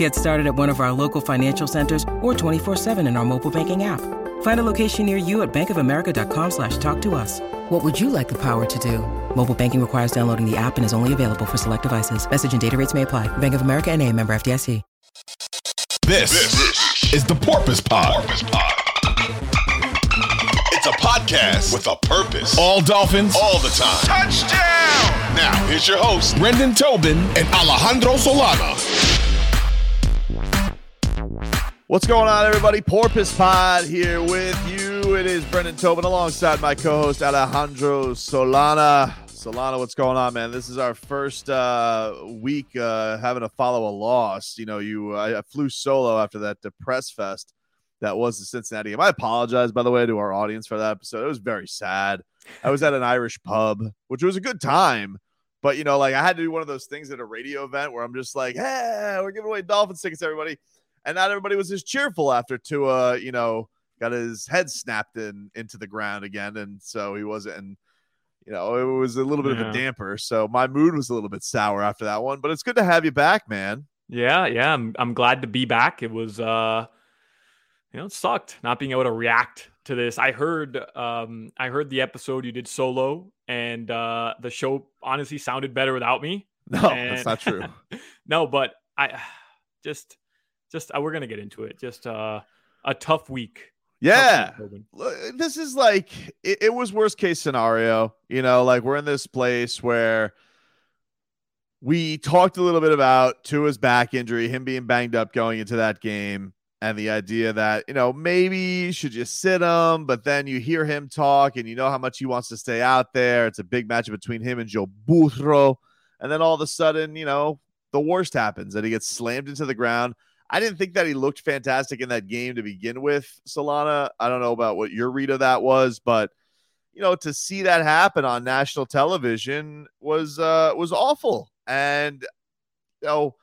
Get started at one of our local financial centers or 24-7 in our mobile banking app. Find a location near you at bankofamerica.com slash talk to us. What would you like the power to do? Mobile banking requires downloading the app and is only available for select devices. Message and data rates may apply. Bank of America and a member FDIC. This, this is the Porpoise Pod. Porpoise Pod. It's a podcast with a purpose. All Dolphins, all the time. Touchdown! Now, here's your host, Brendan Tobin and Alejandro Solana. What's going on, everybody? Porpoise Pod here with you. It is Brendan Tobin alongside my co-host Alejandro Solana. Solana, what's going on, man? This is our first uh, week uh, having to follow a loss. You know, you I flew solo after that press fest that was the Cincinnati game. I apologize, by the way, to our audience for that episode. It was very sad. I was at an Irish pub, which was a good time. But you know, like I had to do one of those things at a radio event where I'm just like, "Hey, we're giving away Dolphins tickets, everybody." And not everybody was as cheerful after Tua, you know, got his head snapped in into the ground again, and so he wasn't. And you know, it was a little bit yeah. of a damper. So my mood was a little bit sour after that one. But it's good to have you back, man. Yeah, yeah, I'm I'm glad to be back. It was, uh, you know, it sucked not being able to react to this. I heard, um, I heard the episode you did solo, and uh, the show honestly sounded better without me. No, and... that's not true. no, but I just just uh, we're gonna get into it. Just uh, a tough week. Yeah, tough week, this is like it, it was worst case scenario. You know, like we're in this place where we talked a little bit about Tua's back injury, him being banged up going into that game, and the idea that, you know, maybe you should just sit him, but then you hear him talk and you know how much he wants to stay out there. It's a big matchup between him and Joe Burrow. And then all of a sudden, you know, the worst happens and he gets slammed into the ground. I didn't think that he looked fantastic in that game to begin with, Solana. I don't know about what your read of that was, but you know, to see that happen on national television was uh was awful. And you know,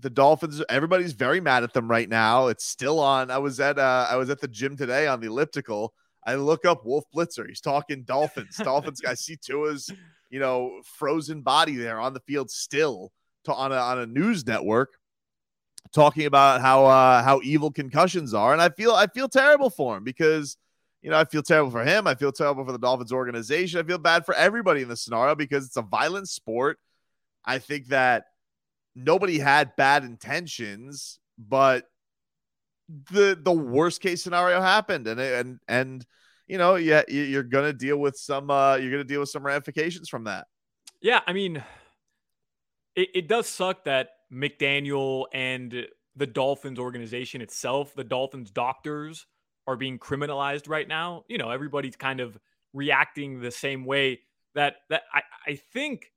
the Dolphins, everybody's very mad at them right now. It's still on. I was at uh I was at the gym today on the elliptical. I look up Wolf Blitzer. He's talking Dolphins. Dolphins guy see Tua's, you know, frozen body there on the field still to, on a on a news network talking about how uh, how evil concussions are, and I feel I feel terrible for him because you know I feel terrible for him. I feel terrible for the Dolphins organization. I feel bad for everybody in this scenario because it's a violent sport. I think that nobody had bad intentions, but the the worst case scenario happened, and and and you know yeah you're gonna deal with some uh, you're gonna deal with some ramifications from that. Yeah, I mean, it, it does suck that McDaniel and the Dolphins organization itself, the Dolphins doctors are being criminalized right now. You know, everybody's kind of reacting the same way that that I, I think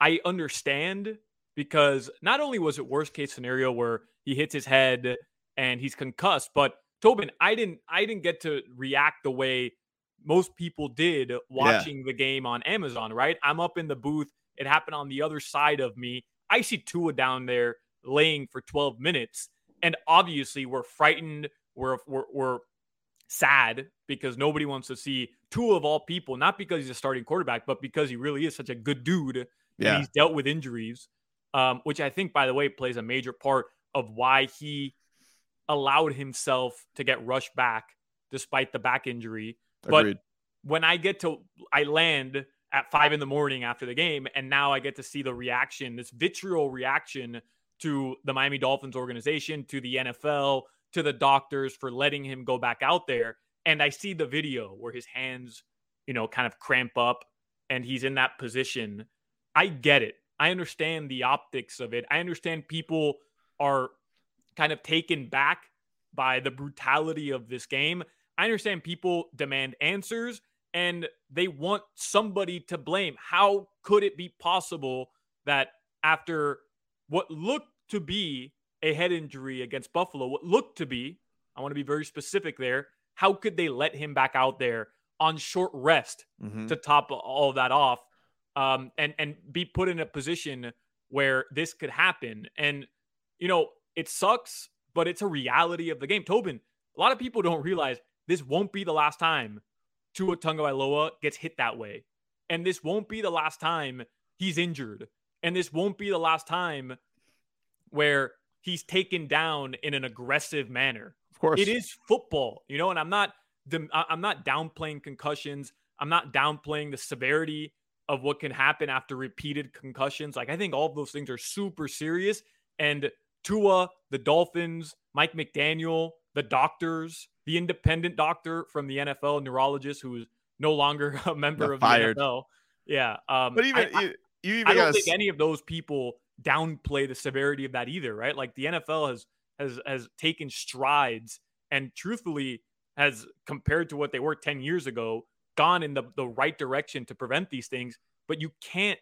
I understand because not only was it worst case scenario where he hits his head and he's concussed, but Tobin, I didn't I didn't get to react the way most people did watching yeah. the game on Amazon, right? I'm up in the booth. It happened on the other side of me. I see Tua down there laying for 12 minutes. And obviously, we're frightened. We're, we're, we're sad because nobody wants to see Tua of all people, not because he's a starting quarterback, but because he really is such a good dude. Yeah. And he's dealt with injuries, um, which I think, by the way, plays a major part of why he allowed himself to get rushed back despite the back injury. Agreed. But when I get to, I land at five in the morning after the game. And now I get to see the reaction, this vitriol reaction to the Miami Dolphins organization, to the NFL, to the doctors for letting him go back out there. And I see the video where his hands, you know, kind of cramp up and he's in that position. I get it. I understand the optics of it. I understand people are kind of taken back by the brutality of this game. I understand people demand answers and they want somebody to blame. How could it be possible that after what looked to be a head injury against Buffalo, what looked to be, I want to be very specific there. How could they let him back out there on short rest mm-hmm. to top all of that off um, and, and be put in a position where this could happen? And, you know, it sucks, but it's a reality of the game. Tobin, a lot of people don't realize this won't be the last time Tua Tagovailoa gets hit that way. And this won't be the last time he's injured. And this won't be the last time where he's taken down in an aggressive manner. Of course. It is football, you know, and I'm not I'm not downplaying concussions. I'm not downplaying the severity of what can happen after repeated concussions. Like I think all of those things are super serious and Tua, the Dolphins, Mike McDaniel, the doctors, the independent doctor from the NFL, neurologist who is no longer a member of fired. the NFL. Yeah. Um, but even I, you, you even I don't think s- any of those people downplay the severity of that either, right? Like the NFL has has has taken strides and truthfully has compared to what they were 10 years ago gone in the, the right direction to prevent these things, but you can't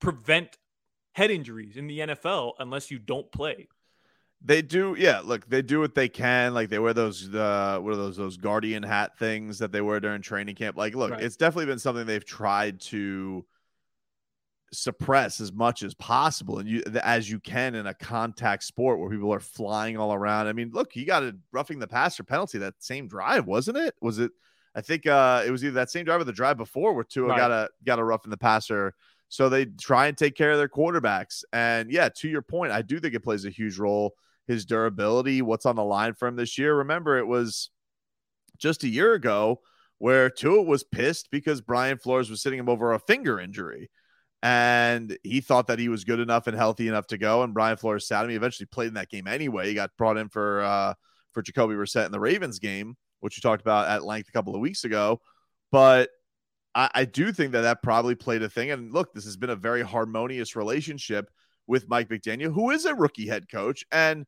prevent head injuries in the NFL unless you don't play. They do, yeah. Look, they do what they can. Like they wear those, uh, what are those, those guardian hat things that they wear during training camp. Like, look, right. it's definitely been something they've tried to suppress as much as possible, and you as you can in a contact sport where people are flying all around. I mean, look, you got a roughing the passer penalty that same drive, wasn't it? Was it? I think uh, it was either that same drive or the drive before where Tua right. got a got a roughing the passer so they try and take care of their quarterbacks. And yeah, to your point, I do think it plays a huge role. His durability, what's on the line for him this year. Remember, it was just a year ago where Tua was pissed because Brian Flores was sitting him over a finger injury. And he thought that he was good enough and healthy enough to go. And Brian Flores sat him. He eventually played in that game anyway. He got brought in for uh for Jacoby Brissett in the Ravens game, which we talked about at length a couple of weeks ago. But I, I do think that that probably played a thing. And look, this has been a very harmonious relationship with Mike McDaniel, who is a rookie head coach. And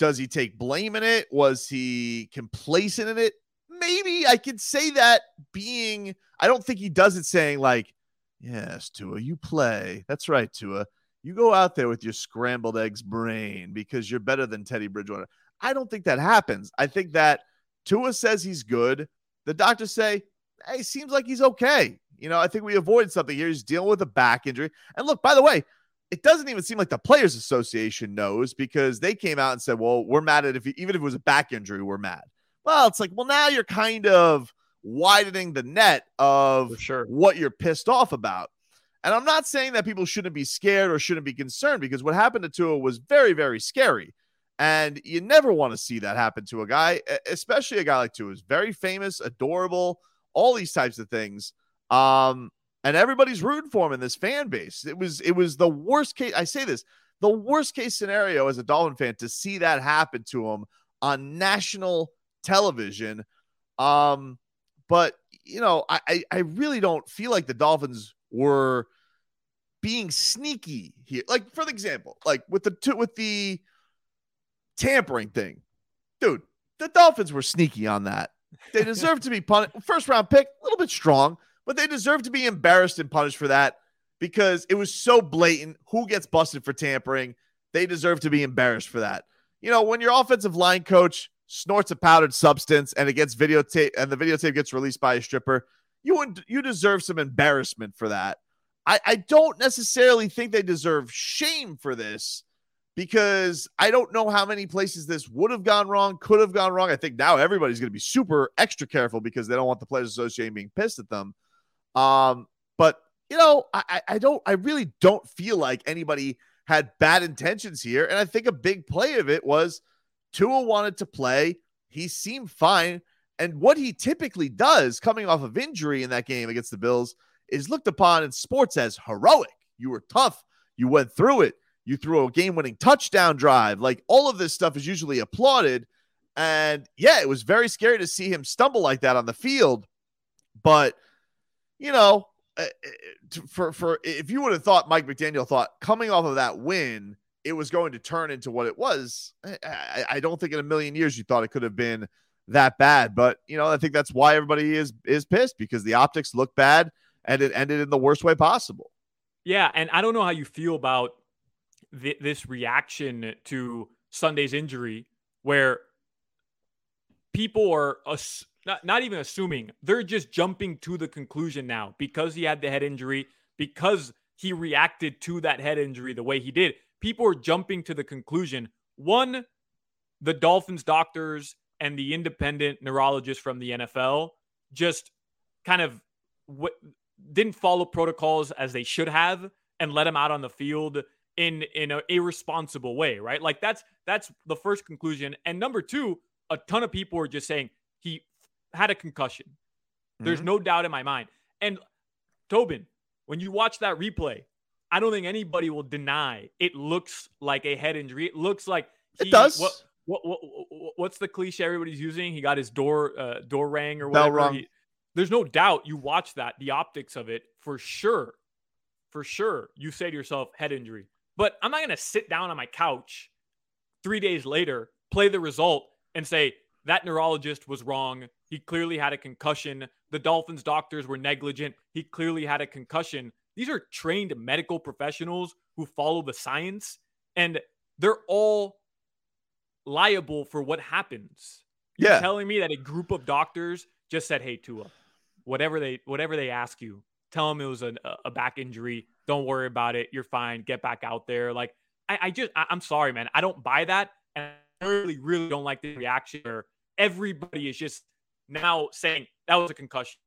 does he take blame in it? Was he complacent in it? Maybe I could say that being, I don't think he does it saying, like, yes, Tua, you play. That's right, Tua. You go out there with your scrambled eggs brain because you're better than Teddy Bridgewater. I don't think that happens. I think that Tua says he's good. The doctors say, hey, seems like he's okay. You know, I think we avoid something here. He's dealing with a back injury. And look, by the way, it doesn't even seem like the Players Association knows because they came out and said, well, we're mad at if even if it was a back injury, we're mad. Well, it's like, well, now you're kind of widening the net of sure. what you're pissed off about. And I'm not saying that people shouldn't be scared or shouldn't be concerned because what happened to Tua was very, very scary. And you never want to see that happen to a guy, especially a guy like Tua, who's very famous, adorable, all these types of things. Um, and everybody's rooting for him in this fan base. It was it was the worst case. I say this, the worst case scenario as a Dolphin fan to see that happen to him on national television. Um, but you know, I I really don't feel like the Dolphins were being sneaky here. Like for the example, like with the with the tampering thing, dude, the Dolphins were sneaky on that. They deserve to be punished. First round pick, a little bit strong, but they deserve to be embarrassed and punished for that because it was so blatant. Who gets busted for tampering? They deserve to be embarrassed for that. You know, when your offensive line coach snorts a powdered substance and it gets videotape and the videotape gets released by a stripper, you you deserve some embarrassment for that. I, I don't necessarily think they deserve shame for this because I don't know how many places this would have gone wrong, could have gone wrong. I think now everybody's going to be super extra careful because they don't want the Players Association being pissed at them. Um, but you know, I, I don't, I really don't feel like anybody had bad intentions here, and I think a big play of it was Tua wanted to play. He seemed fine, and what he typically does, coming off of injury in that game against the Bills, is looked upon in sports as heroic. You were tough. You went through it you threw a game winning touchdown drive. Like all of this stuff is usually applauded. And yeah, it was very scary to see him stumble like that on the field. But, you know, uh, uh, for, for if you would have thought Mike McDaniel thought coming off of that win, it was going to turn into what it was. I, I don't think in a million years you thought it could have been that bad. But, you know, I think that's why everybody is is pissed because the optics look bad and it ended in the worst way possible. Yeah, and I don't know how you feel about th- this reaction to Sunday's injury where people are ass- not, not even assuming, they're just jumping to the conclusion now because he had the head injury, because he reacted to that head injury the way he did. People are jumping to the conclusion one, the Dolphins doctors and the independent neurologist from the NFL just kind of w- didn't follow protocols as they should have and let him out on the field in in a irresponsible way, right? Like that's that's the first conclusion. And number two, a ton of people are just saying had a concussion. Mm-hmm. There's no doubt in my mind. And Tobin, when you watch that replay, I don't think anybody will deny it looks like a head injury. It looks like he, it does. What, what, what, what's the cliche everybody's using? He got his door uh, door rang or whatever. He, there's no doubt you watch that, the optics of it for sure. For sure, you say to yourself, head injury. But I'm not going to sit down on my couch three days later, play the result, and say that neurologist was wrong. He clearly had a concussion. The Dolphins doctors were negligent. He clearly had a concussion. These are trained medical professionals who follow the science, and they're all liable for what happens. You're yeah. telling me that a group of doctors just said, "Hey, Tua, whatever they whatever they ask you, tell them it was a, a back injury. Don't worry about it. You're fine. Get back out there." Like I, I just I, am sorry, man. I don't buy that, and I really really don't like the reaction where everybody is just now saying that was a concussion.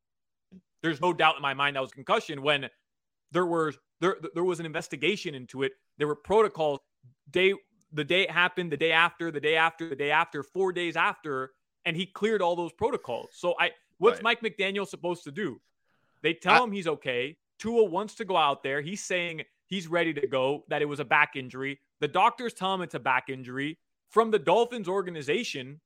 There's no doubt in my mind that was concussion when there were there there was an investigation into it. There were protocols day the day it happened, the day after, the day after, the day after, four days after, and he cleared all those protocols. So I what's right. Mike McDaniel supposed to do? They tell I, him he's okay. Tua wants to go out there. He's saying he's ready to go, that it was a back injury. The doctors tell him it's a back injury. From the Dolphins organization,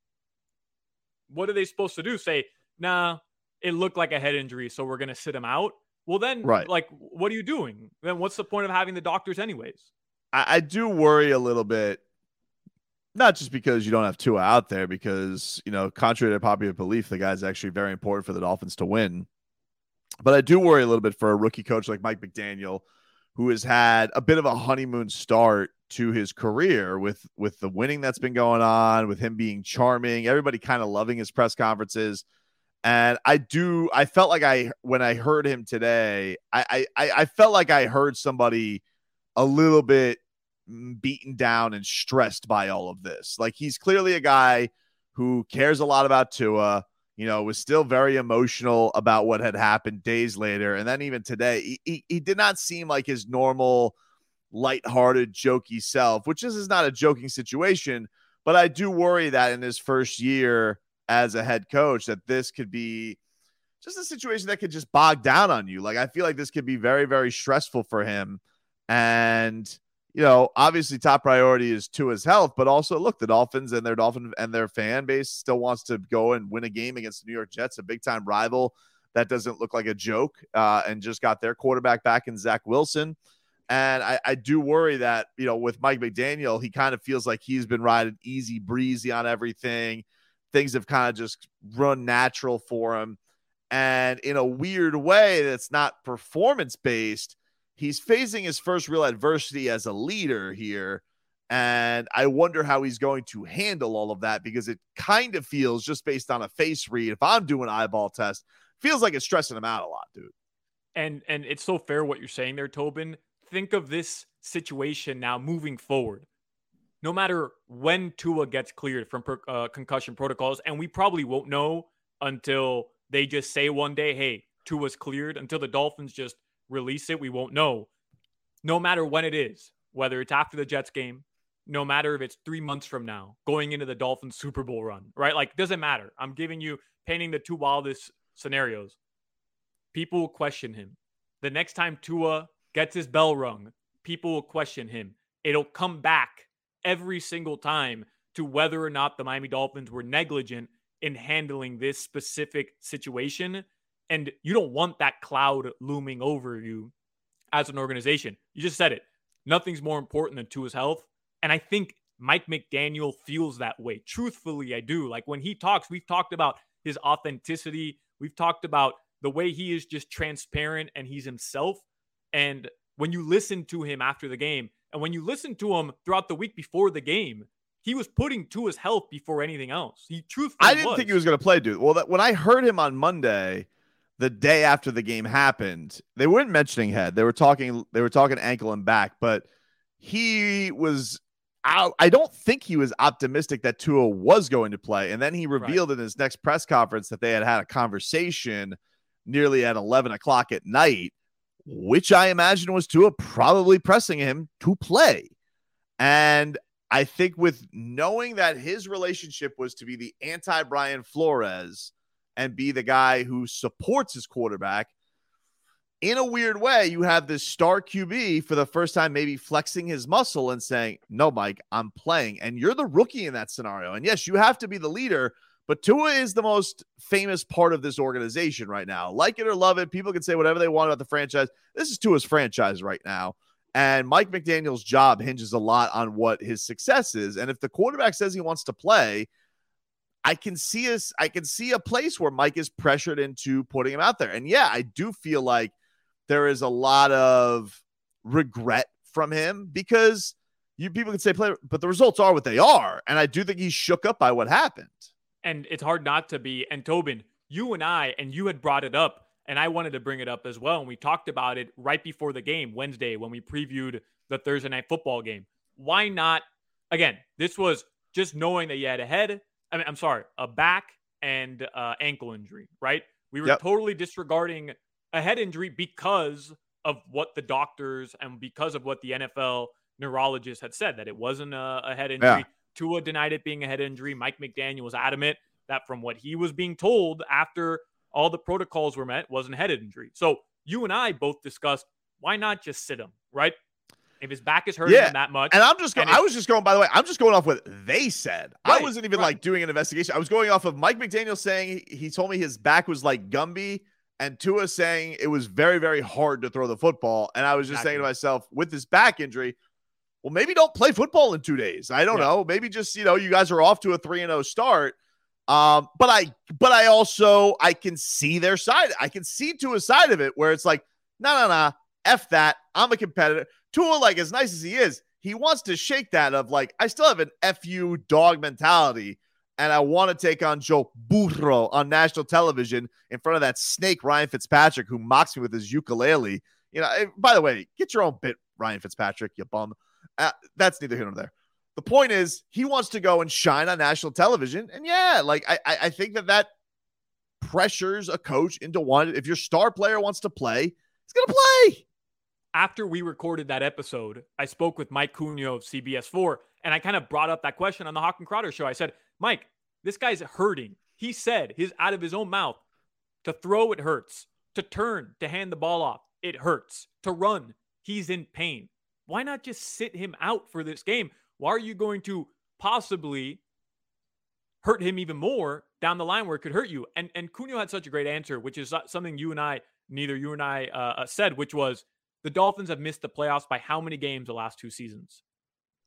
what are they supposed to do? Say, nah, it looked like a head injury, so we're going to sit him out. Well, then, right. like, what are you doing? Then what's the point of having the doctors, anyways? I, I do worry a little bit, not just because you don't have Tua out there, because, you know, contrary to popular belief, the guy's actually very important for the Dolphins to win. But I do worry a little bit for a rookie coach like Mike McDaniel, who has had a bit of a honeymoon start to his career with with the winning that's been going on, with him being charming, everybody kind of loving his press conferences. And I do, I felt like I when I heard him today, I I, I felt like I heard somebody a little bit beaten down and stressed by all of this. Like he's clearly a guy who cares a lot about Tua. You know, was still very emotional about what had happened days later, and then even today, he, he, he did not seem like his normal lighthearted, jokey self, which is, is not a joking situation. But I do worry that in his first year as a head coach, that this could be just a situation that could just bog down on you. Like I feel like this could be very, very stressful for him. And you know, obviously top priority is to his health, but also look, the Dolphins and their Dolphin and their fan base still wants to go and win a game against the New York Jets, a big time rival that doesn't look like a joke, uh, and just got their quarterback back in Zach Wilson. And I, I do worry that, you know, with Mike McDaniel, he kind of feels like he's been riding easy breezy on everything. Things have kind of just run natural for him. And in a weird way that's not performance based, he's facing his first real adversity as a leader here. And I wonder how he's going to handle all of that because it kind of feels just based on a face read. If I'm doing eyeball test, feels like it's stressing him out a lot, dude. And and it's so fair what you're saying there, Tobin think of this situation now moving forward. No matter when Tua gets cleared from uh, concussion protocols, and we probably won't know until they just say one day, hey, Tua's cleared, until the Dolphins just release it, we won't know. No matter when it is, whether it's after the Jets game, no matter if it's three months from now, going into the Dolphins Super Bowl run, right? Like, doesn't matter. I'm giving you painting the two wildest scenarios. People will question him. The next time Tua gets his bell rung, people will question him. It'll come back every single time to whether or not the Miami Dolphins were negligent in handling this specific situation. And you don't want that cloud looming over you as an organization. You just said it. Nothing's more important than Tua's health. And I think Mike McDaniel feels that way. Truthfully, I do. Like when he talks, we've talked about his authenticity. We've talked about the way he is just transparent and he's himself. And when you listen to him after the game, And when you listen to him throughout the week before the game, he was putting to his health before anything else. He truthfully I didn't was. think he was going to play, dude. Well, that, when I heard him on Monday, the day after the game happened, they weren't mentioning head. They were talking. They were talking ankle and back, but he was. out. I don't think he was optimistic that Tua was going to play, and then he revealed in his next press conference that they had had a conversation nearly at eleven o'clock at night, which I imagine was Tua probably pressing him to play, and I think with knowing that his relationship was to be the anti Brian Flores and be the guy who supports his quarterback, in a weird way, you have this star QB for the first time, maybe flexing his muscle and saying, No, Mike, I'm playing. And you're the rookie in that scenario. And yes, you have to be the leader, but Tua is the most famous part of this organization right now. Like it or love it, people can say whatever they want about the franchise. This is Tua's franchise right now. And Mike McDaniel's job hinges a lot on what his success is. And if the quarterback says he wants to play, I can see us, I can see a place where Mike is pressured into putting him out there. And yeah, I do feel like there is a lot of regret from him because you people can say play, but the results are what they are. And I do think he's shook up by what happened. And it's hard not to be. And Tobin, you and I, and you had brought it up and I wanted to bring it up as well. And we talked about it right before the game Wednesday when we previewed the Thursday night football game. Why not? Again, this was just knowing that you had a head. I mean, I'm sorry, a back and uh, ankle injury, right? We were Yep. totally disregarding a head injury because of what the doctors and because of what the NFL neurologist had said that it wasn't a, a head injury. Yeah. Tua denied it being a head injury. Mike McDaniel was adamant that from what he was being told after all the protocols were met wasn't head injury. So you and I both discussed why not just sit him, right? If his back is hurting Yeah, him that much, And I'm just going, I was just going, by the way, I'm just going off what they said. I wasn't even right. like doing an investigation. I was going off of Mike McDaniel saying he, he told me his back was like Gumby and Tua saying it was very, very hard to throw the football. And I was just saying to myself, with this back injury, well, maybe don't play football in two days. I don't Yeah. know. Maybe just, you know, you guys are off to a 3 and 0 start. Um, but I but I also I can see their side. I can see to a side of it where it's like, no, no, no, F that. I'm a competitor. Tua, like as nice as he is, he wants to shake that of like, I still have an FU dog mentality. And I want to take on Joe Burrow on national television in front of that snake Ryan Fitzpatrick who mocks me with his ukulele. You know, eh, by the way, get your own bit, Ryan Fitzpatrick, you bum. Uh, that's neither here nor there. The point is, he wants to go and shine on national television, and yeah, like I, I think that that pressures a coach into one. If your star player wants to play, he's gonna play. after we recorded that episode, I spoke with Mike Cugno of CBS4, and I kind of brought up that question on the Hawk and Crowder show. I said, Mike, this guy's hurting. He said his out of his own mouth to throw it hurts, to turn, to hand the ball off, it hurts, to run, he's in pain. Why not just sit him out for this game? Why are you going to possibly hurt him even more down the line where it could hurt you? And and Cugno had such a great answer, which is something you and I, neither you and I uh, uh, said, which was the Dolphins have missed the playoffs by how many games the last two seasons?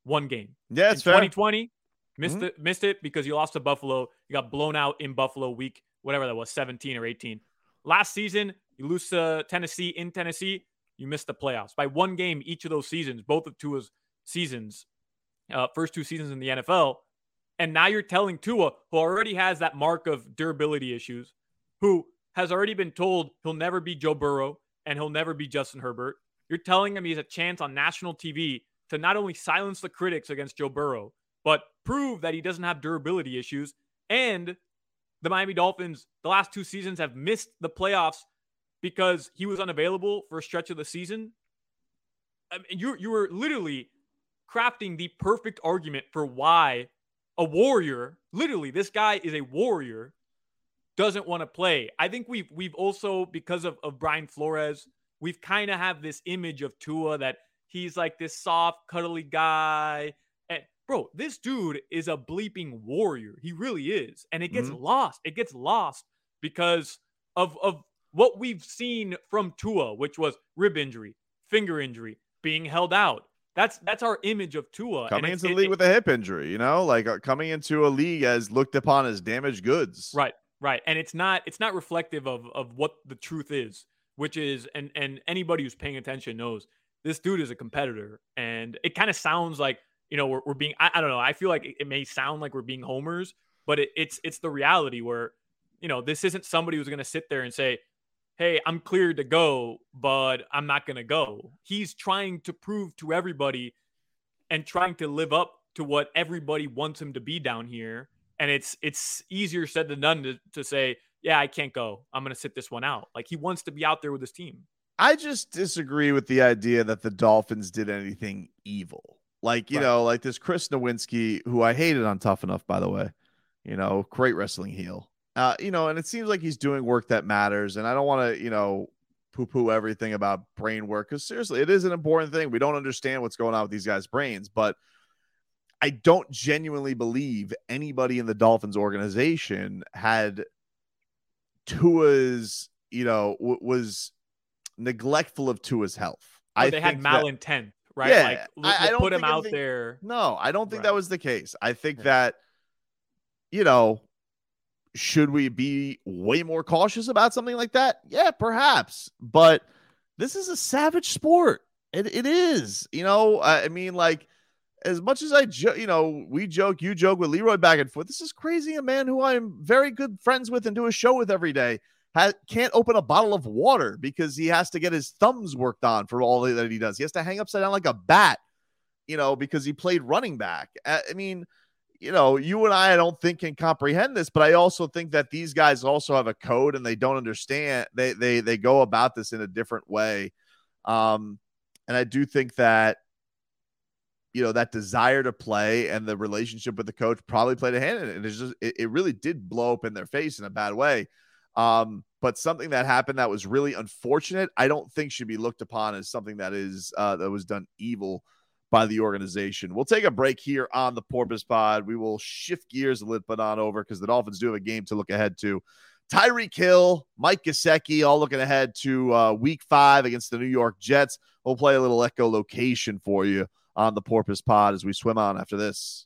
One game. Yeah, it's fair. 2020, missed Mhm. it, missed it because you lost to Buffalo. You got blown out in Buffalo week, whatever that was, 17 or 18. Last season, you lose to Tennessee in Tennessee. You missed the playoffs by one game each of those seasons, both of Tua's seasons, uh, first two seasons in the NFL. And now you're telling Tua, who already has that mark of durability issues, who has already been told he'll never be Joe Burrow and he'll never be Justin Herbert. You're telling him he has a chance on national TV to not only silence the critics against Joe Burrow, but prove that he doesn't have durability issues. And the Miami Dolphins, the last two seasons, have missed the playoffs because he was unavailable for a stretch of the season. I mean, you you were literally crafting the perfect argument for why a warrior, literally, this guy is a warrior, doesn't want to play. I think we've we've also because of, of Brian Flores, we've kind of have this image of Tua that he's like this soft, cuddly guy. And bro, this dude is a bleeping warrior. He really is. And it gets mm-hmm. lost. It gets lost because of of what we've seen from Tua, which was rib injury, finger injury, being held out. That's that's our image of Tua. Coming into the league it- with a hip injury, you know, like uh, coming into a league as looked upon as damaged goods. Right, right. And it's not it's not reflective of of what the truth is, which is and and anybody who's paying attention knows this dude is a competitor. And it kind of sounds like, you know, we're, we're being, I, I, don't know. I feel like it, it, may sound like we're being homers, but it, it's, it's the reality where, you know, this isn't somebody who's going to sit there and say, Hey, I'm cleared to go, but I'm not going to go. He's trying to prove to everybody and trying to live up to what everybody wants him to be down here. And it's, it's easier said than done to, to say, yeah, I can't go. I'm going to sit this one out. Like he wants to be out there with his team. I just disagree with the idea that the Dolphins did anything evil. Like, you right. know, like this Chris Nowinski, who I hated on Tough Enough, by the way, you know, great wrestling heel. Uh, you know, and it seems like he's doing work that matters. And I don't want to, you know, poo poo everything about brain work because seriously, it is an important thing. We don't understand what's going on with these guys' brains, but I don't genuinely believe anybody in the Dolphins organization had Tua's, you know, w- was neglectful of Tua's health. Oh, I they had malintent, that, right? Yeah, like, I, I, don't put him out there. No, I don't think right. that was the case. I think yeah. that, you know, should we be way more cautious about something like that? Yeah, perhaps. But this is a savage sport. It, it is. You know, I mean, like, as much as I, jo- you know, we joke, you joke with Leroy back and forth. This is crazy. A man who I'm very good friends with and do a show with every day ha- can't open a bottle of water because he has to get his thumbs worked on for all that he does. He has to hang upside down like a bat, you know, because he played running back. I mean, you know, you and I, I don't think can comprehend this, but I also think that these guys also have a code and they don't understand. They they they go about this in a different way. Um, and I do think that you know that desire to play and the relationship with the coach probably played a hand in it. And it's just it, it really did blow up in their face in a bad way. Um, but something that happened that was really unfortunate, I don't think should be looked upon as something that is uh, that was done evil by the organization. We'll take a break here on the Porpoise Pod. We will shift gears a little bit on over because the Dolphins do have a game to look ahead to. Tyreek Hill, Mike Gesicki, all looking ahead to uh, Week Five against the New York Jets. We'll play a little echolocation for you on the Porpoise Pod as we swim on after this.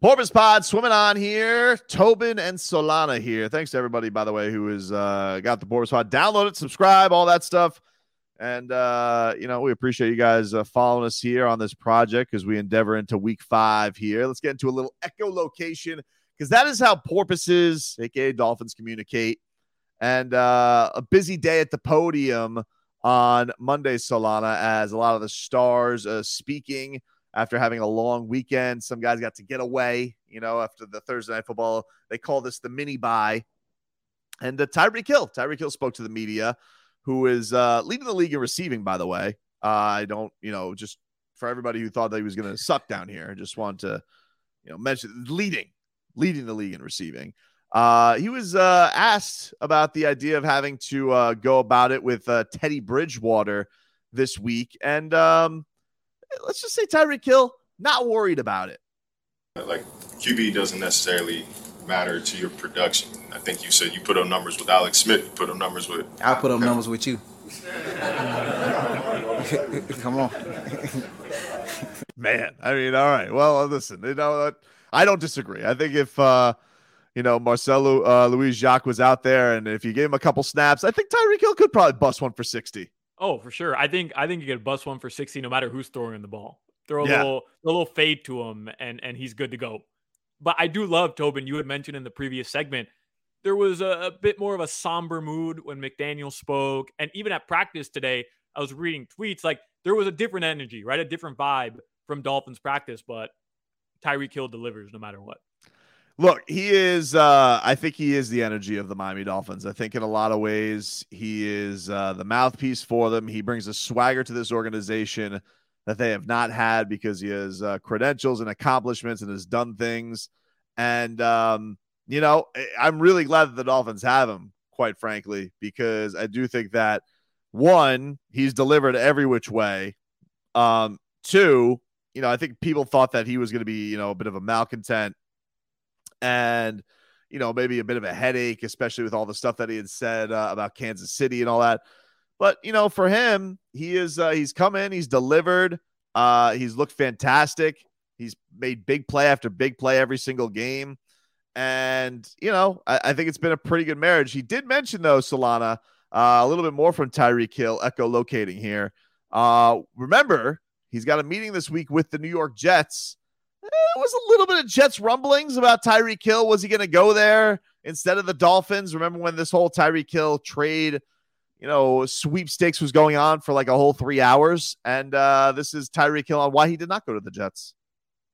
Porpoise Pod swimming on here. Tobin and Solana here. Thanks to everybody, by the way, who has uh, got the Porpoise Pod. Download it, subscribe, all that stuff. And, uh, you know, we appreciate you guys uh, following us here on this project as we endeavor into week five here. Let's get into a little echolocation because that is how porpoises, aka dolphins, communicate. And uh, a busy day at the podium on Monday, Solana, as a lot of the stars uh, speaking after having a long weekend. Some guys got to get away, you know, after the Thursday night football. They call this the mini bye. And uh, Tyreek Hill, Tyreek Hill spoke to the media, who is uh, leading the league in receiving, by the way. Uh, I don't, you know, just for everybody who thought that he was going to suck down here, I just want to, you know, mention leading, leading the league in receiving. Uh, he was uh, asked about the idea of having to uh, go about it with uh, Teddy Bridgewater this week. And um, let's just say Tyreek Hill, not worried about it. Like QB doesn't necessarily matter to your production. I think you said you put up numbers with Alex Smith. You put up numbers with. I put up numbers with you. Come on, man. I mean, all right. Well, listen. You know, I don't disagree. I think if uh, you know Marcelo uh, Louis Jacques was out there, and if you gave him a couple snaps, I think Tyreek Hill could probably bust one for sixty. Oh, for sure. I think I think you get bust one for 60 no matter who's throwing the ball. Throw a yeah. little a little fade to him and and he's good to go. But I do love Tobin. You had mentioned in the previous segment there was a, a bit more of a somber mood when McDaniel spoke, and even at practice today, I was reading tweets. Like there was a different energy, right? A different vibe from Dolphins practice, but Tyreek Hill delivers no matter what. Look, he is. Uh, I think he is the energy of the Miami Dolphins. I think in a lot of ways he is uh, the mouthpiece for them. He brings a swagger to this organization that they have not had because he has uh, credentials and accomplishments and has done things. And um, you know, I'm really glad that the Dolphins have him. Quite frankly, because I do think that one, he's delivered every which way. Um, two, you know, I think people thought that he was going to be, you know, a bit of a malcontent and you know maybe a bit of a headache especially with all the stuff that he had said uh, about kansas city and all that. But you know for him he is uh, he's come in he's delivered uh, he's looked fantastic. He's made big play after big play every single game. And you know i, I think it's been a pretty good marriage. He did mention though solana uh, a little bit more from tyreek hill echolocating here. Uh, remember he's got a meeting this week with the new york jets there was a little bit of Jets rumblings about Tyreek Hill. Was he going to go there instead of the Dolphins? Remember when this whole Tyreek Hill trade, you know, sweepstakes was going on for like a whole three hours? And uh, this is Tyreek Hill on why he did not go to the Jets.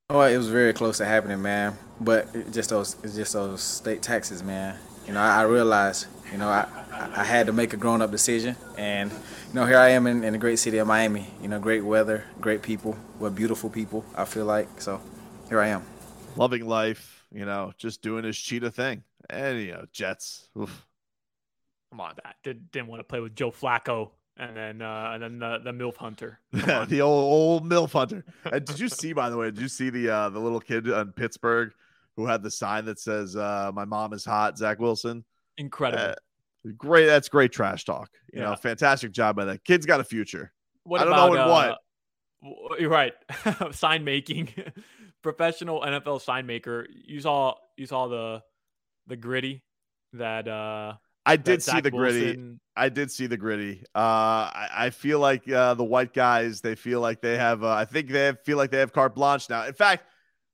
Oh, it was very close to happening, man. But just those, just those state taxes, man. You know, I, I realized, you know, I, I had to make a grown-up decision, and you know, here I am in, in the great city of Miami. You know, great weather, great people, with beautiful people. I feel like so here I am. Loving life, you know, just doing his cheetah thing. And, you know, Jets. Oof. Come on, that did, didn't want to play with Joe Flacco and then uh, and then the, the MILF Hunter. the old old MILF Hunter. And did you see, by the way, did you see the uh, the little kid in Pittsburgh who had the sign that says uh, "My mom is hot"? Zach Wilson. Incredible. Uh, great. That's great trash talk. You yeah. know, fantastic job by that kid's got a future. What I don't about, know in what. You're right. sign making professional NFL sign maker. You saw you saw the the griddy that uh I did see the Wilson... griddy. I did see the griddy. Uh, I, I feel like uh, the white guys. They feel like they have. Uh, I think they have, feel like they have carte blanche now. In fact,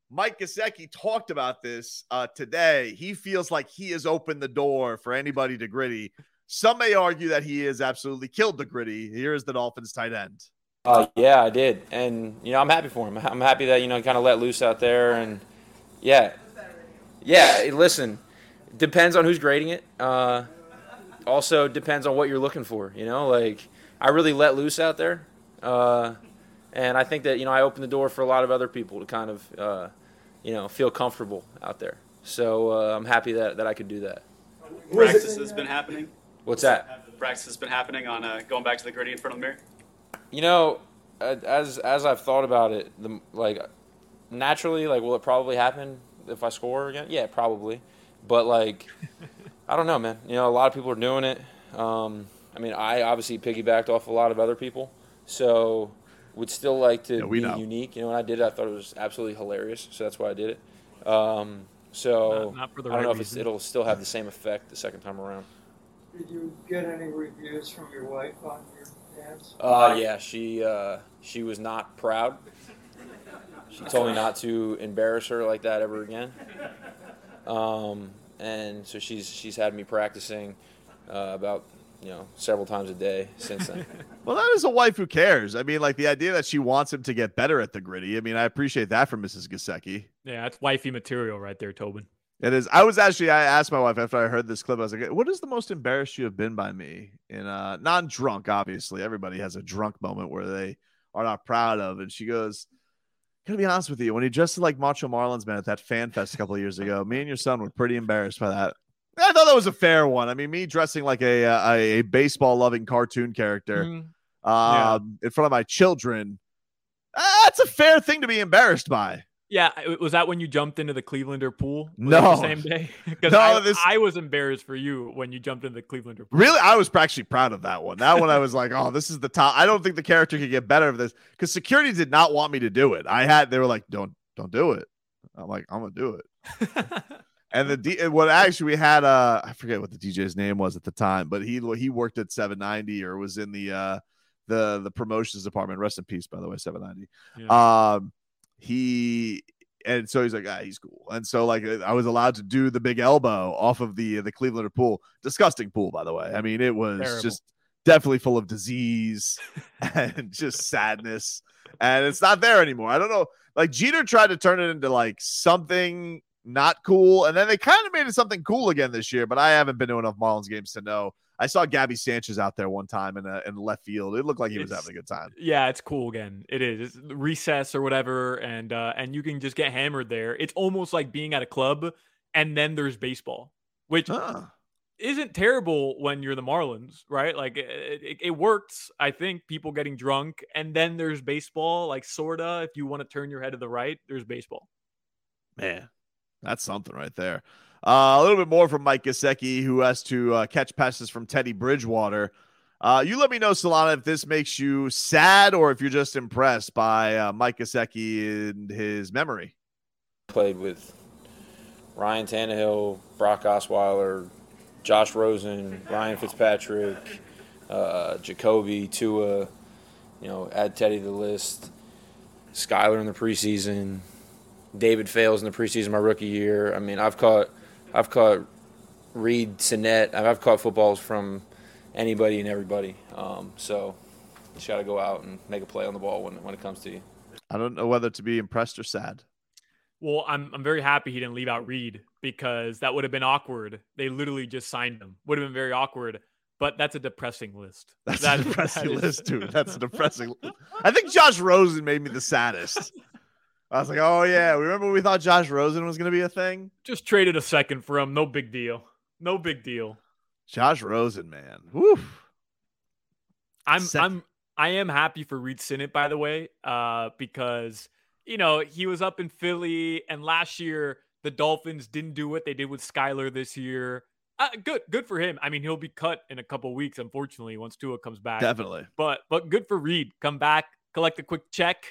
Mike Gesicki talked about this uh, today. He feels like he has opened the door for anybody to griddy. Some may argue that he has absolutely killed the griddy. Here's the Dolphins tight end. Uh, yeah, I did, and you know I'm happy for him. I'm happy that you know kind of let loose out there, and yeah, yeah. Listen, depends on who's grading it. Uh, also depends on what you're looking for. You know, like I really let loose out there, uh, and I think that you know I opened the door for a lot of other people to kind of uh, you know feel comfortable out there. So uh, I'm happy that that I could do that. Practice has been happening. What's that? Practice has been happening on uh, going back to the griddy in front of the mirror. You know, as as I've thought about it, the like naturally, like, will it probably happen if I score again? Yeah, probably. But like, I don't know, man. You know, a lot of people are doing it. Um, I mean, I obviously piggybacked off a lot of other people, so would still like to yeah, be know. unique. You know, when I did it, I thought it was absolutely hilarious, so that's why I did it. Um, so not, not I don't right know if it'll still have the same effect the second time around. Did you get any reviews from your wife on your uh, yeah, she uh, she was not proud. She told me not to embarrass her like that ever again. Um, and so she's she's had me practicing uh, about you know several times a day since then. well, that is a wife who cares. I mean, like the idea that she wants him to get better at the griddy. I mean, I appreciate that from Mrs. Gesicki. Yeah, that's wifey material right there, Tobin. It is. I was actually. I asked my wife after I heard this clip. I was like, "What is the most embarrassed you have been by me?" In uh, non-drunk, obviously. Everybody has a drunk moment where they are not proud of. And she goes, "Gonna be honest with you. When you dressed like Macho Marlin's man at that fan fest a couple years ago, me and your son were pretty embarrassed by that." I thought that was a fair one. I mean, me dressing like a a, a baseball loving cartoon character mm. yeah. Um, in front of my children. That's a fair thing to be embarrassed by. Yeah, was that when you jumped into the Clevelander pool? Was no, same day. Because no, I, this... I was embarrassed for you when you jumped into the Clevelander pool. Really, I was actually proud of that one. That one, I was like, oh, this is the top. I don't think the character could get better of this because security did not want me to do it. I had they were like, don't don't do it. I'm like, I'm gonna do it. and the D, what actually we had, uh, I forget what the DJ's name was at the time, but he he worked at 790 or was in the uh the the promotions department. Rest in peace, by the way, 790. Yeah. Um he and so he's like, ah, he's cool. And so like I was allowed to do the big elbow off of the the Cleveland pool. Disgusting pool, by the way. I mean, it was Terrible. just definitely full of disease and just sadness. And it's not there anymore. I don't know. Like Jeter tried to turn it into like something not cool, and then they kind of made it something cool again this year. But I haven't been to enough Marlins games to know. I saw Gaby Sanchez out there one time in a, in left field. It looked like he was having a good time. Yeah, it's cool again. It is. It's recess or whatever, and uh, and you can just get hammered there. It's almost like being at a club, and then there's baseball, which isn't terrible when you're the Marlins, right? Like it, it, it works. I think people getting drunk, and then there's baseball. Like sorta, if you want to turn your head to the right, there's baseball. Man, that's something right there. Uh, a little bit more from Mike Gesicki, who has to uh, catch passes from Teddy Bridgewater. Uh, you let me know, Solana, if this makes you sad or if you're just impressed by uh, Mike Gesicki and his memory. Played with Ryan Tannehill, Brock Osweiler, Josh Rosen, Ryan Fitzpatrick, uh, Jacoby, Tua. You know, add Teddy to the list. Skylar in the preseason. David Fales in the preseason, my rookie year. I mean, I've caught, I've caught Reid Sinnett. I've caught footballs from anybody and everybody. Um, so, you just got to go out and make a play on the ball when when it comes to you. I don't know whether to be impressed or sad. Well, I'm I'm very happy he didn't leave out Reed because that would have been awkward. They literally just signed him. Would have been very awkward. But that's a depressing list. That's That- a depressing that is- list, dude. That's a depressing. I think Josh Rosen made me the saddest. I was like, oh yeah, remember we thought Josh Rosen was going to be a thing? Just traded a second for him. No big deal. No big deal. Josh Rosen, man. Woo. I'm Second. I'm I am happy for Reid Sinnett, by the way, uh, because you know he was up in Philly, and last year the Dolphins didn't do what they did with Skylar this year. Uh, good, good for him. I mean, he'll be cut in a couple weeks, unfortunately, once Tua comes back. Definitely. But but good for Reed. Come back, collect a quick check,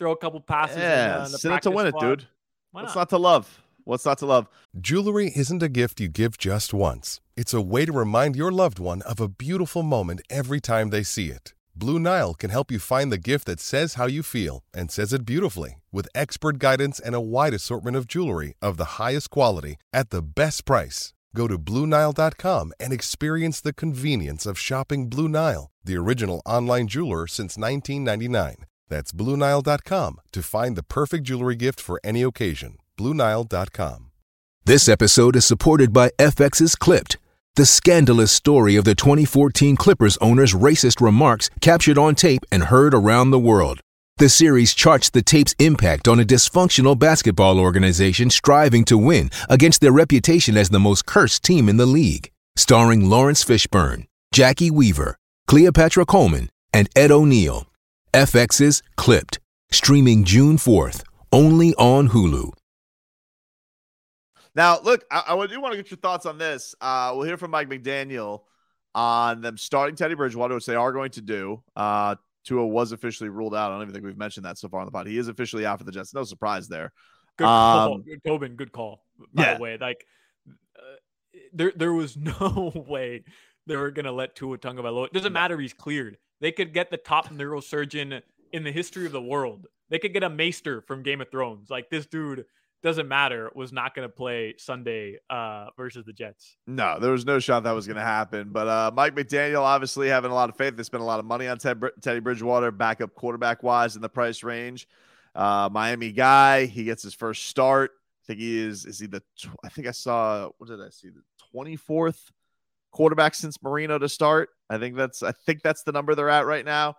throw a couple passes. in, Yeah, uh, in the sit it to practice win it, dude. Why What's not? not to love? What's not to love? Jewelry isn't a gift you give just once. It's a way to remind your loved one of a beautiful moment every time they see it. Blue Nile can help you find the gift that says how you feel and says it beautifully with expert guidance and a wide assortment of jewelry of the highest quality at the best price. Go to BlueNile.com and experience the convenience of shopping Blue Nile, the original online jeweler since 1999. That's BlueNile.com to find the perfect jewelry gift for any occasion. BlueNile.com. This episode is supported by FX's Clipped, the scandalous story of the 2014 Clippers owner's racist remarks captured on tape and heard around the world. The series charts the tape's impact on a dysfunctional basketball organization striving to win against their reputation as the most cursed team in the league. Starring Laurence Fishburne, Jacki Weaver, Cleopatra Coleman, and Ed O'Neill. FX's Clipped, streaming June 4th, only on Hulu. Now, look, I, I do want to get your thoughts on this. Uh, we'll hear from Mike McDaniel on them starting Teddy Bridgewater, which they are going to do. Uh, Tua was officially ruled out. I don't even think we've mentioned that so far on the pod. He is officially out for the Jets. No surprise there. Good call, Um, Good- Tobin. Good call. By yeah. the way, like uh, there, there was no way they were gonna let Tua Tagovailoa. It doesn't matter. He's cleared. They could get the top neurosurgeon in the history of the world. They could get a maester from Game of Thrones. Like this dude doesn't matter. Was not gonna play Sunday uh, versus the Jets. No, there was no shot that was going to happen. But uh, Mike McDaniel obviously having a lot of faith. They spent a lot of money on Ted, Teddy Bridgewater, backup quarterback wise in the price range. Uh, Miami guy, he gets his first start. I think he is. Is he the? I think I saw. What did I see? The twenty fourth quarterback since Marino to start. I think that's. I think that's the number they're at right now.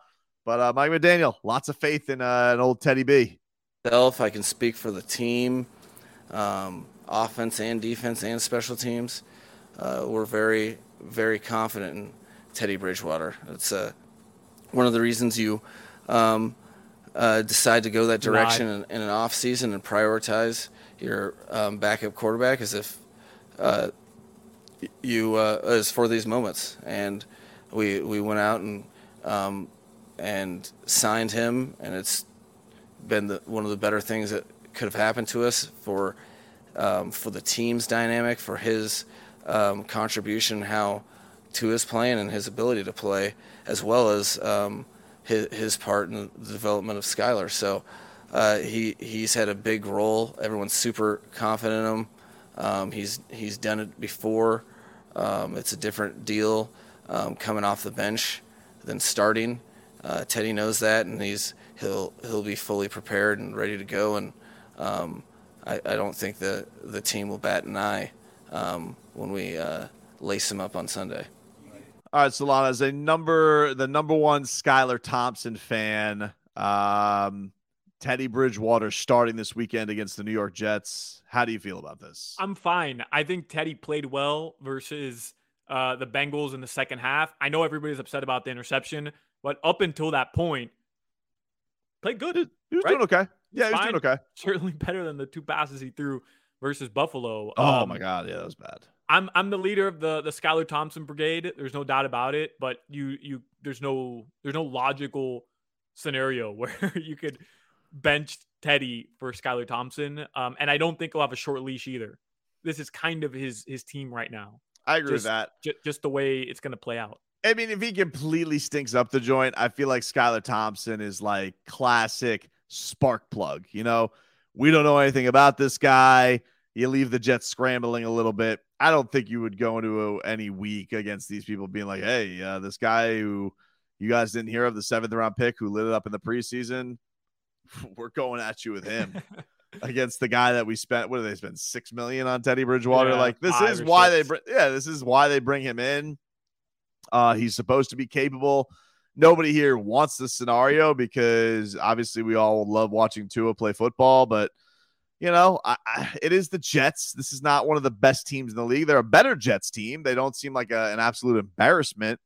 But uh, Mike McDaniel, lots of faith in uh, an old Teddy B. Self, I can speak for the team, um, offense and defense and special teams. Uh, we're very, very confident in Teddy Bridgewater. It's uh, one of the reasons you um, uh, decide to go that direction in, in an off season and prioritize your um, backup quarterback as if uh, you uh, is for these moments. And we we went out and um, and signed him, and it's been the, one of the better things that could have happened to us for um, for the team's dynamic, for his um, contribution, how to his playing and his ability to play, as well as um, his, his part in the development of Skylar. So uh, he he's had a big role. Everyone's super confident in him. Um, he's he's done it before. Um, it's a different deal, um, coming off the bench than starting. Uh, Teddy knows that, and he's he'll he'll be fully prepared and ready to go. And um, I, I, don't think the the team will bat an eye um, when we uh, lace him up on Sunday. All right, Solana is a number the number one Skylar Thompson fan. Um, Teddy Bridgewater starting this weekend against the New York Jets. How do you feel about this? I'm fine. I think Teddy played well versus uh, the Bengals in the second half. I know everybody's upset about the interception, but up until that point, played good. He was right? doing okay. Yeah, he was doing okay. Certainly better than the two passes he threw versus Buffalo. Oh um, my god, yeah, that was bad. I'm I'm the leader of the the Skylar Thompson brigade. There's no doubt about it. But you you there's no there's no logical scenario where you could bench Teddy for Skylar Thompson. Um, and I don't think he'll have a short leash either. This is kind of his his team right now. I agree just, with that. J- just the way it's going to play out. I mean, if he completely stinks up the joint, I feel like Skylar Thompson is like classic spark plug. You know, we don't know anything about this guy. You leave the Jets scrambling a little bit. I don't think you would go into a, any week against these people being like, hey, uh, this guy who you guys didn't hear of, the seventh round pick who lit it up in the preseason, we're going at you with him. against the guy that we spent. What do they spend six million on Teddy Bridgewater? Yeah, like this is why six. they bring. Yeah, this is why they bring him in. Uh, he's supposed to be capable. Nobody here wants this scenario because obviously we all love watching Tua play football, but you know, I, I, it is the Jets. This is not one of the best teams in the league. They're a better Jets team. They don't seem like a, an absolute embarrassment,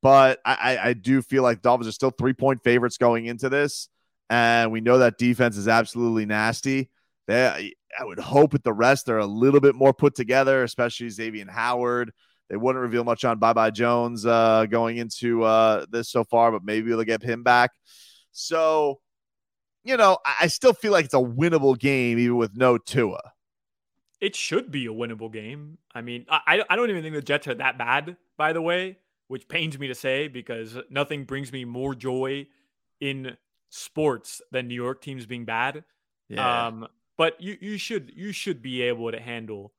but I, I do feel like Dolphins are still three point favorites going into this and we know that defense is absolutely nasty. They, I would hope with the rest they're a little bit more put together, especially Xavien Howard. They wouldn't reveal much on Byron Jones uh, going into uh, this so far, but maybe they'll get him back. So, you know, I, I still feel like it's a winnable game even with no Tua. It should be a winnable game. I mean, I, I don't even think the Jets are that bad, by the way, which pains me to say because nothing brings me more joy in sports than New York teams being bad. Yeah. Um, but you you should you should be able to handle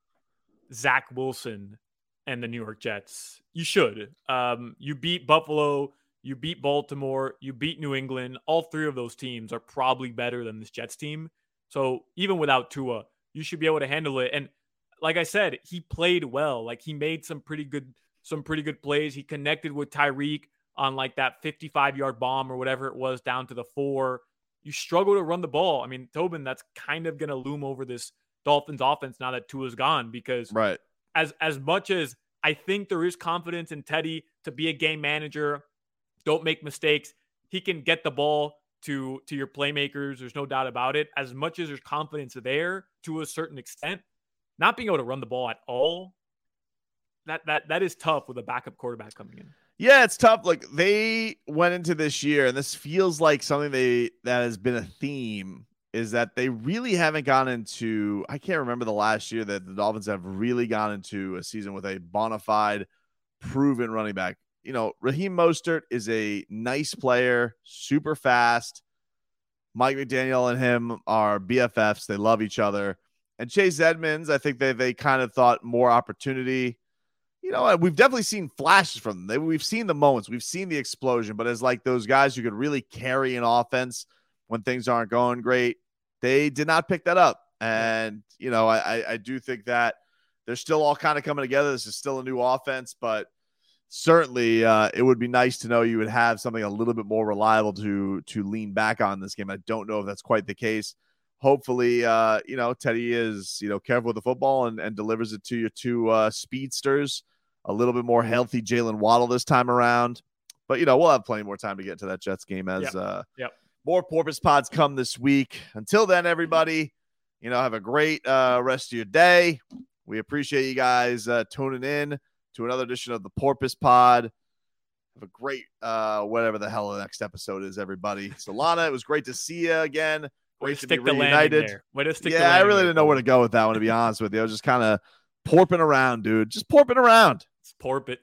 Zach Wilson and the New York Jets. You should. Um, you beat Buffalo, you beat Baltimore, you beat New England. All three of those teams are probably better than this Jets team. So even without Tua, you should be able to handle it. And like I said, he played well. Like he made some pretty good some pretty good plays. He connected with Tyreek on like that 55 yard bomb or whatever it was down to the four. You struggle to run the ball. I mean, Tobin, that's kind of going to loom over this Dolphins offense now that Tua's gone because right as as much as I think there is confidence in Teddy to be a game manager, don't make mistakes. He can get the ball to to your playmakers. There's no doubt about it. As much as there's confidence there to a certain extent, not being able to run the ball at all, that that that is tough with a backup quarterback coming in. Yeah, it's tough. Like they went into this year, and this feels like something they that has been a theme is that they really haven't gone into. I can't remember the last year that the Dolphins have really gone into a season with a bona fide, proven running back. You know, Raheem Mostert is a nice player, super fast. Mike McDaniel and him are BFFs. They love each other. And Chase Edmonds, I think they they kind of thought more opportunity you know, we've definitely seen flashes from them. We've seen the moments, we've seen the explosion, but as like those guys who could really carry an offense when things aren't going great, they did not pick that up. And you know, I I do think that they're still all kind of coming together. This is still a new offense, but certainly uh, it would be nice to know you would have something a little bit more reliable to to lean back on this game. I don't know if that's quite the case. Hopefully, uh, you know, Teddy is you know careful with the football and, and delivers it to your two uh, speedsters a little bit more healthy Jaylen Waddle this time around. But you know, we'll have plenty more time to get to that Jets game as yep. uh yep. more porpoise pods come this week. Until then, everybody, you know, have a great uh rest of your day. We appreciate you guys uh tuning in to another edition of the Porpoise Pod. Have a great uh whatever the hell the next episode is, everybody. Solana, it was great to see you again. Great to, to be reunited. Way to stick yeah, I really didn't know where to go with that one, to be honest with you. I was just kind of porping around, dude. Just porping around. Porp it.